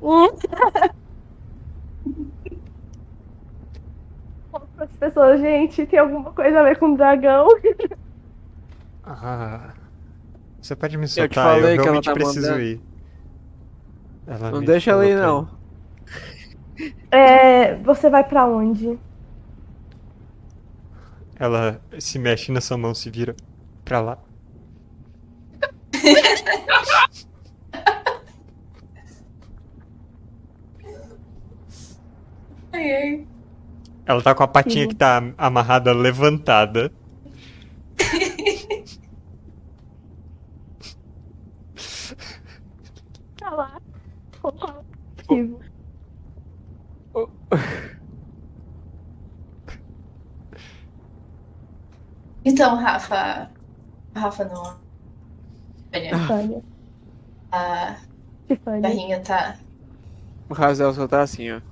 <laughs> As pessoas, gente, tem alguma coisa a ver com dragão? <laughs> Ah. Você pode me te soltar? Eu, falei que ela realmente tá preciso mandando. ir. Ela Não deixa ela ir, pra não. É, você vai pra onde? Ela se mexe na sua mão, se vira pra lá. Ai, ai. Ela tá com a patinha que tá amarrada levantada. Tá lá. Com qual Então, Rafa. Rafa não. Olha, a barrinha tá. O Razel só tá assim, ó. Não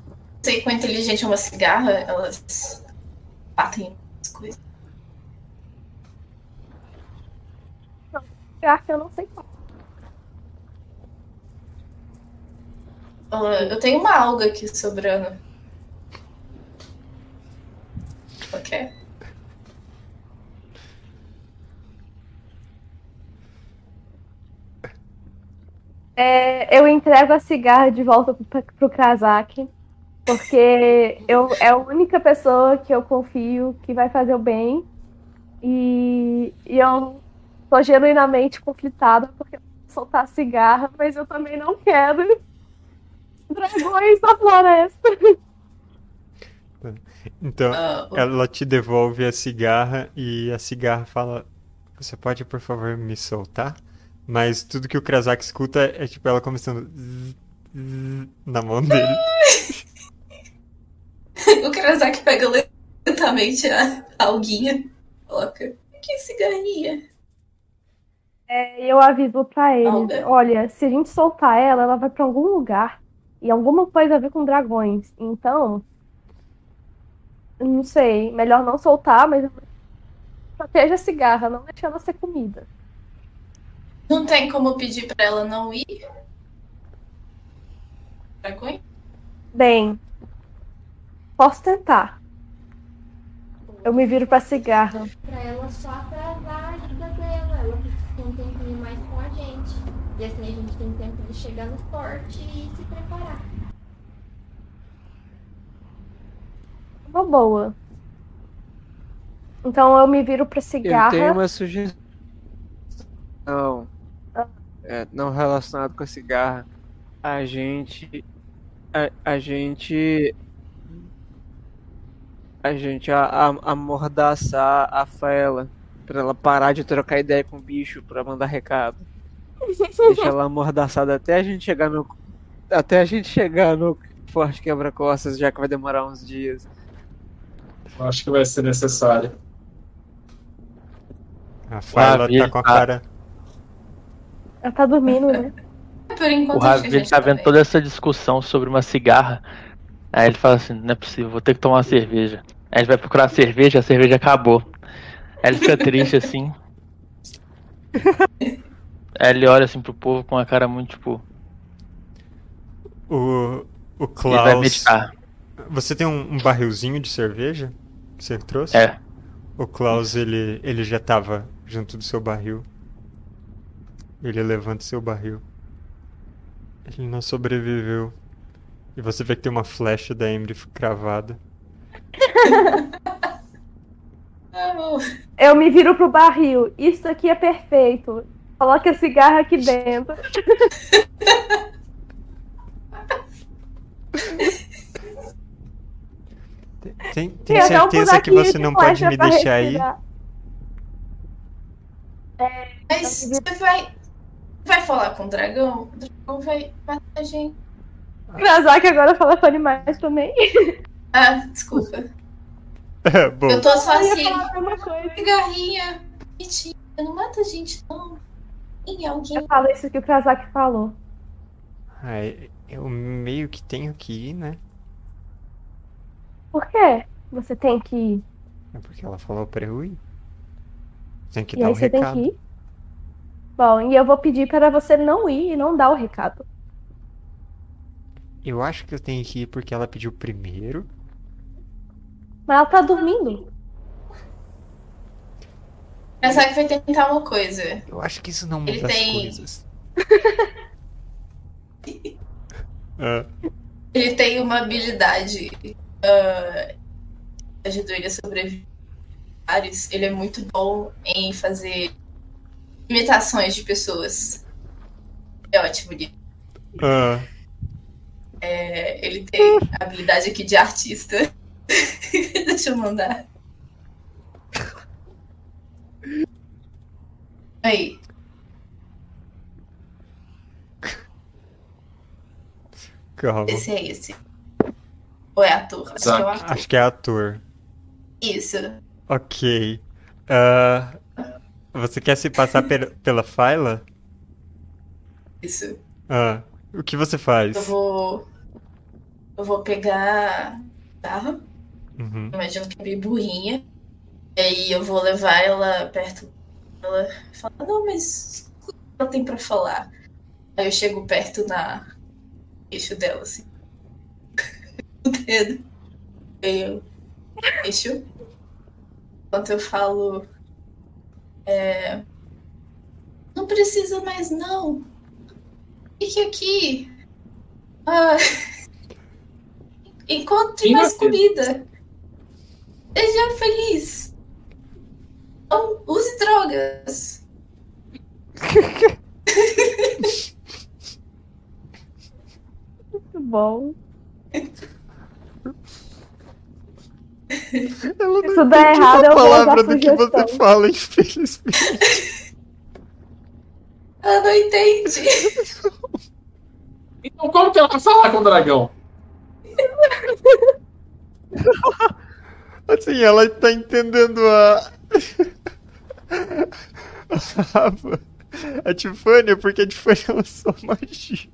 sei quão inteligente é uma cigarra, elas batem as coisas. Eu acho que eu não sei qual. Eu tenho uma alga aqui sobrando. Ok. É, eu entrego a cigarra de volta pro, pro Krazak. Porque eu, é a única pessoa que eu confio que vai fazer o bem. E, e eu tô genuinamente conflitada porque eu vou soltar a cigarra, mas eu também não quero dragões na floresta. Então, Ah, ela te devolve a cigarra e a cigarra fala: Você pode, por favor, me soltar? Mas tudo que o Krasak escuta é tipo ela começando zzz, zzz na mão dele. <laughs> o Krazak pega lentamente a alguinha. Coloca. Que cigarrinha. É, eu aviso pra eles: Alga. olha, se a gente soltar ela, ela vai pra algum lugar. E alguma coisa a ver com dragões. Então. Não sei. Melhor não soltar, mas. Proteja a cigarra, não deixa ela ser comida. Não tem como pedir pra ela não ir? Dragões? Bem. Posso tentar. Eu me viro pra cigarra. Pra ela só atrasar a ajuda dela. Ela fica um tempinho mais com a gente. E assim a gente tem tempo de chegar no forte e se preparar. Uma boa. Então eu me viro pra Eu cigarra. tenho uma sugestão. Não. É, não relacionado com a cigarra. A gente. A, a gente. A gente a, a, amordaçar a Faela. Pra ela parar de trocar ideia com o bicho pra mandar recado. Deixa ela amordaçada até a gente chegar no. Até a gente chegar no Forte Quebra-Costas, já que vai demorar uns dias. Eu acho que vai ser necessário. A Fala Ravi, tá com a cara. Ela tá dormindo, né? <laughs> Por enquanto, O a Ravi gente tá vendo toda essa discussão sobre uma cigarra. Aí ele fala assim, não é possível, vou ter que tomar uma cerveja. Aí ele vai procurar cerveja, a cerveja acabou. Aí ele fica triste assim. <laughs> Aí ele olha assim pro povo com uma cara muito tipo. O, o Ele vai Klaus. meditar. Você tem um, um barrilzinho de cerveja que você trouxe? É. O Klaus, ele, ele já tava junto do seu barril. Ele levanta seu barril. Ele não sobreviveu. E você vê que tem uma flecha da Emry cravada. Eu me viro pro barril. Isso aqui é perfeito. Coloque a cigarra aqui dentro. Tem, tem até um certeza que você não pode flecha me deixar aí? respirar. Mas você vai. Vai falar com o dragão? O dragão vai matar a gente. Krazak agora fala com animais também. Ah, desculpa. <laughs> Bom, Eu tô só assim. Cigarrinha, bonitinha. Não mata a gente, não. Tem alguém. Eu falo isso que o Krazak falou. ai, eu meio que tenho que ir, né? Por quê? Você tem que ir. É porque ela falou pra eu ir. Tem que E dar aí o você tem recado. que ir. Bom, e eu vou pedir para você não ir e não dar o recado. Eu acho que eu tenho que ir porque ela pediu primeiro. Mas ela tá dormindo. Pensar que vai tentar uma coisa. Eu acho que isso não Ele muda as tem- coisas. <laughs> Ah, Ele tem uma habilidade. ah, ajuda ele a sobreviver. Ele é muito bom em fazer imitações de pessoas. É ótimo nisso. ah, É, ele tem a habilidade aqui de artista. <laughs> Deixa eu mandar. Aí. calma. Esse é esse. Ou é ator? Acho que é o ator. Acho que é ator. Isso. Ok. Ah, você quer se passar <laughs> pela Fyla? Isso. Ah, o que você faz? Eu vou. Eu vou pegar a guitarra. Uhum. Imagino que é bem burrinha. E aí eu vou levar ela perto dela falar, não, mas o que ela tem pra falar? Aí eu chego perto na eixo dela, assim. <laughs> o dedo. Eu eixo. Enquanto eu falo. É... Não precisa mais não. Fique aqui. Ah... <laughs> Encontre mais comida. Seja feliz. Não use drogas. <laughs> Muito bom. <laughs> Ela não Se der entende errado, uma eu vou palavra do que você fala, infelizmente. <laughs> Ela não entende. Então como que ela vai falar com o dragão? <laughs> Assim, ela tá entendendo a. <laughs> a, a Tifânia, porque a Tifânia lançou magia.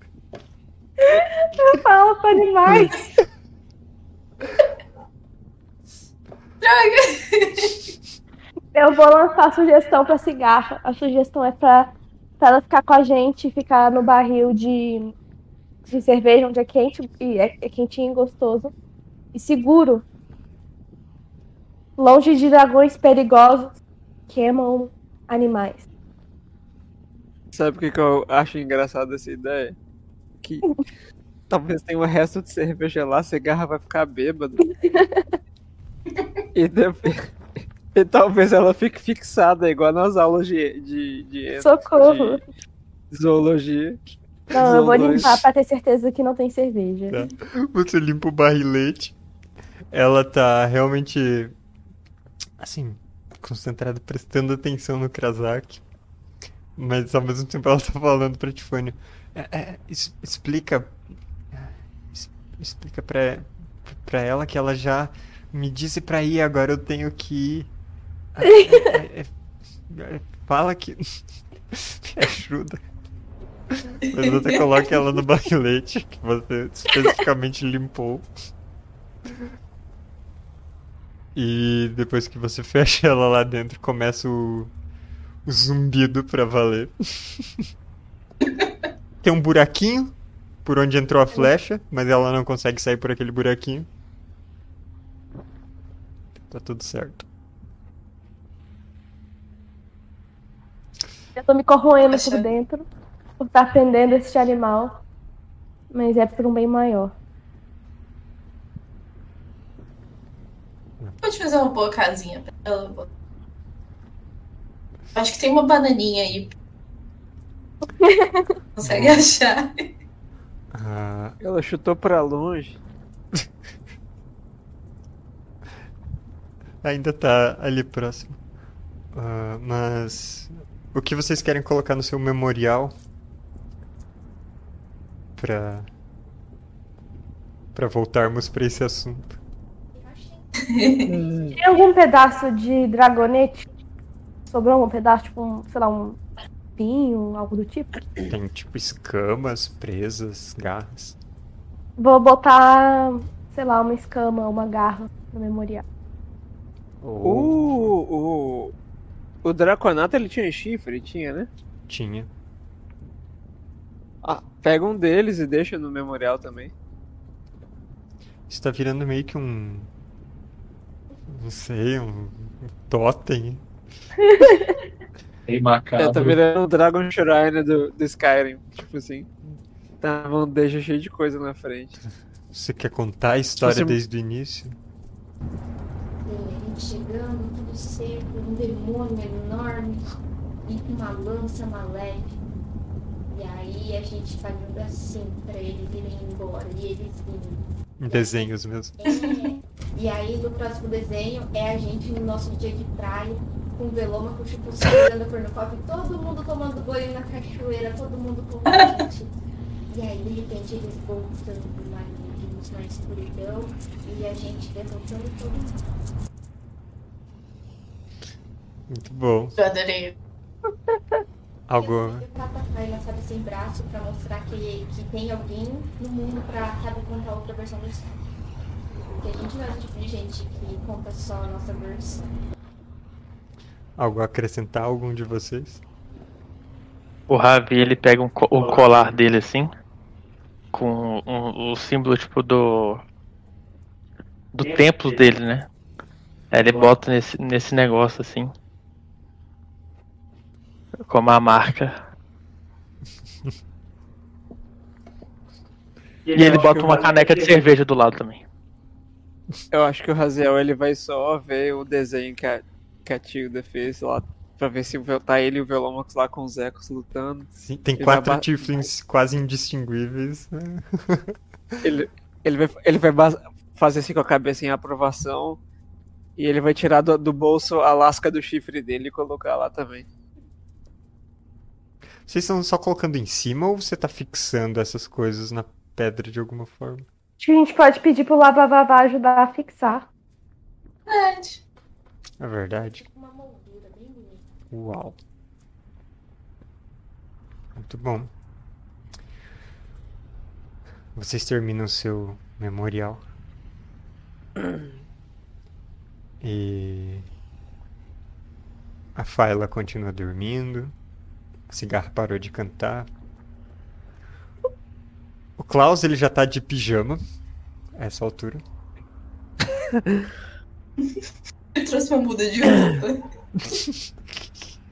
Fala com animais. Droga. Eu vou lançar a sugestão pra cigarra. A sugestão é pra, pra ela ficar com a gente ficar no barril de, de cerveja, onde é quente e é, é quentinho e gostoso. E seguro. Longe de dragões perigosos que queimam animais. Sabe o que, que eu acho engraçado essa ideia? Que talvez tenha um resto de cerveja lá, a cigarra vai ficar bêbada. <laughs> e, depois- <laughs> e talvez ela fique fixada, igual nas aulas de, de, de, Socorro. de zoologia. Não, eu vou limpar pra ter certeza que não tem cerveja. Tá. Você limpa o barrilete. Ela tá realmente. Assim, concentrada, prestando atenção no Krasak. Mas ao mesmo tempo ela tá falando pra Tifânia. É, é, es- explica. es- Explica pra, pra ela que ela já me disse pra ir, agora eu tenho que ir. <laughs> É- é- é- fala que. <laughs> Me ajuda. Mas você coloca ela no barrilete que você especificamente limpou. E depois que você fecha ela lá dentro, começa o, o zumbido pra valer. Tem um buraquinho por onde entrou a flecha, mas ela não consegue sair por aquele buraquinho. Tá tudo certo. Eu tô me corroendo por dentro por estar atendendo esse animal. Mas é por um bem maior. Pode fazer uma boa casinha pra ela. Acho que tem uma bananinha aí. <laughs> Consegue achar. Ah, Ela chutou pra longe. Ainda tá ali próximo. Ah, mas o que vocês querem colocar no seu memorial pra para voltarmos pra esse assunto? Tem algum pedaço de dragonete? Sobrou algum pedaço, tipo, um, sei lá, um pinho, algo do tipo? Tem tipo escamas presas, garras. Vou botar, sei lá, uma escama, uma garra no memorial. O, o, o Draconato ele tinha chifre, tinha, né? tinha. Ah, pega um deles e deixa no memorial também. Isso tá virando meio que um. Não sei, um, um totem. É, macabro. tá virando o Dragon Shrine do, do Skyrim. Tipo assim. Tá uma bandeja cheia de coisa na frente. Você quer contar a história você- desde o início? Gente chegando, tudo seco, um demônio enorme e com uma lança maléfica. E aí a gente fazendo assim pra eles irem embora e eles indo. Em desenhos mesmo. É. E aí no próximo desenho é a gente no nosso dia de praia, com o veloma, com o chupo segurando a cornucópia, todo mundo tomando banho na cachoeira, todo mundo contente. E aí de repente eles voltando marinhos na escuridão e a gente derrotando todo mundo. Muito bom. Eu adorei. Algo. Kyla, sabe, sem braço, pra mostrar que, que tem alguém no mundo pra, sabe, contar outra versão da história. Porque a gente não é o tipo de gente que conta só a nossa versão. Algo a acrescentar algum de vocês? O Ravi, ele pega um co- o colar dele assim, com um- o símbolo tipo do. do templo dele, né? Aí ele bota nesse, nesse negócio assim. Como a marca. <laughs> E ele bota uma caneca de cerveja do lado também. Eu acho que o Raziel ele vai só ver o desenho que a, que a Tilda fez lá. Pra ver se tá ele e o Velomox lá com os ecos lutando. Sim, tem Ele quatro tieflings quase indistinguíveis. né? <laughs> <laughs> Ele, ele vai, ele vai fazer assim com a cabeça em aprovação. E ele vai tirar do, do bolso a lasca do chifre dele e colocar lá também. Vocês estão só colocando em cima ou você tá fixando essas coisas na pedra de alguma forma? Acho que a gente pode pedir pro Lavavavá ajudar a fixar. Verdade. É verdade. Com uma moldura bem bonita. Uau. Muito bom. Vocês terminam seu memorial. E a Faila continua dormindo. O cigarro parou de cantar. O Klaus ele já tá de pijama a essa altura. <laughs> Eu trouxe uma muda de roupa.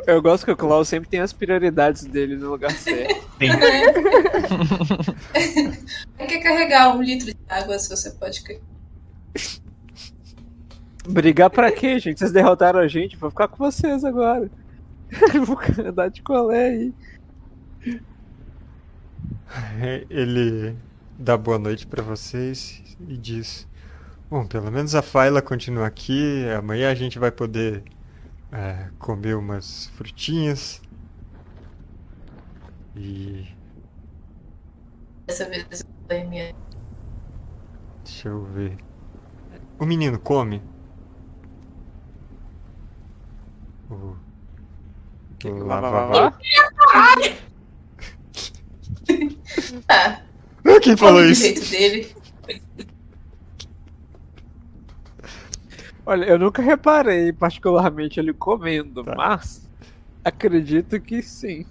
Eu gosto que o Klaus sempre tem as prioridades dele no lugar certo. Quem <laughs> quer carregar um litro de água se você pode? Brigar pra quê, gente? Vocês derrotaram a gente, vou ficar com vocês agora. <laughs> vou andar de colé aí. É, <laughs> Ele dá boa noite pra vocês e diz: Bom, pelo menos a Faila continua aqui. Amanhã a gente vai poder é, comer umas frutinhas. E Dessa vez foi minha. deixa eu ver. O menino come? O, o Lavavá? <laughs> Ah, Quem falou isso? jeito dele. Olha, eu nunca reparei particularmente ele comendo, Tá. mas acredito que sim.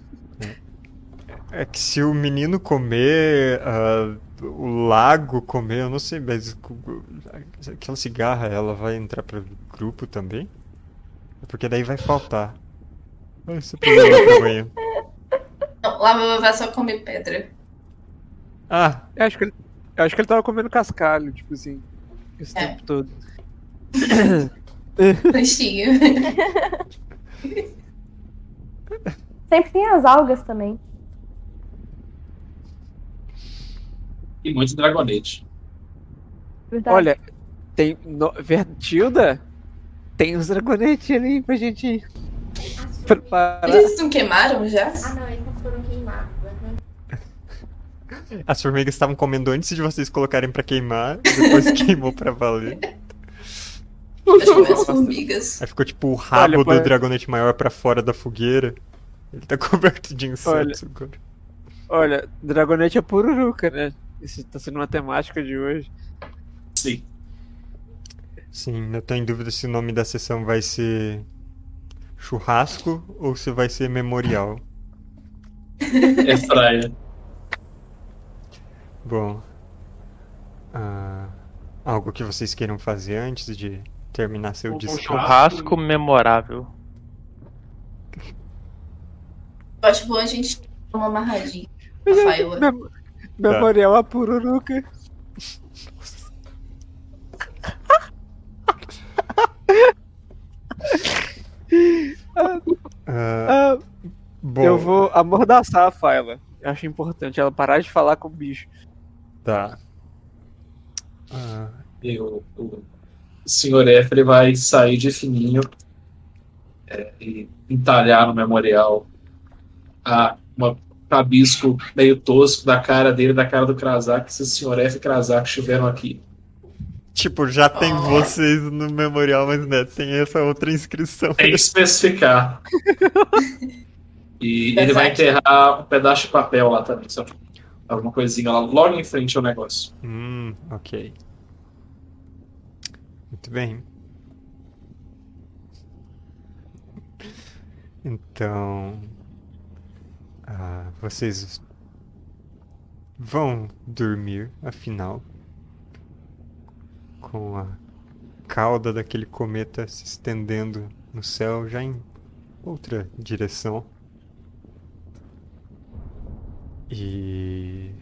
É que se o menino comer, ah, o lago comer, eu não sei, mas o- aquela cigarra, ela vai entrar pro grupo também? Porque daí vai faltar. Esse problema lá o avô só come pedra. Ah, eu acho que ele, eu acho que ele tava comendo cascalho, tipo assim, esse é. tempo todo. <coughs> Coxinha. Sempre tem as algas também. E muito dragonete. Verdade. Olha, tem. No... Tilda? Tem os dragonetes ali pra gente ir preparar. Eles não queimaram já? Ah, não, eles não foram queimados. né? As formigas estavam comendo antes de vocês colocarem pra queimar, depois <laughs> queimou pra valer. Acho que foi as formigas. Aí ficou tipo o rabo Olha, do pai- dragonete maior pra fora da fogueira. Ele tá <laughs> coberto de insetos agora. Olha, dragonete é pururuca, né? Isso tá sendo uma temática de hoje. Sim. Sim, eu tô em dúvida se o nome da sessão vai ser churrasco ou se vai ser memorial. É praia. Bom, ah, algo que vocês queiram fazer antes de terminar seu Um descanso? churrasco memorável. Eu acho bom a gente dar uma amarradinha. Rafaela. Mem- Memorial a pururuca. <laughs> Ah, Ah, bom, eu vou amordaçar a Faila. Eu acho importante ela parar de falar com o bicho. Tá. Ah, E o, senhor F ele vai sair de fininho é, e entalhar no memorial a, uma rabisco meio tosco da cara dele, da cara do Krasak, se o senhor F e Krasak estiveram aqui. Tipo, já tem Oh. vocês no memorial, mas né, tem essa outra inscrição. Tem que especificar. E <laughs> ele vai enterrar um pedaço de papel lá também, sabe? Alguma coisinha lá logo em frente ao negócio. Hum, ok. Muito bem. Então, ah, vocês vão dormir, afinal, com a cauda daquele cometa se estendendo no céu já em outra direção. E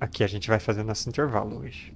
aqui a gente vai fazer nosso intervalo hoje.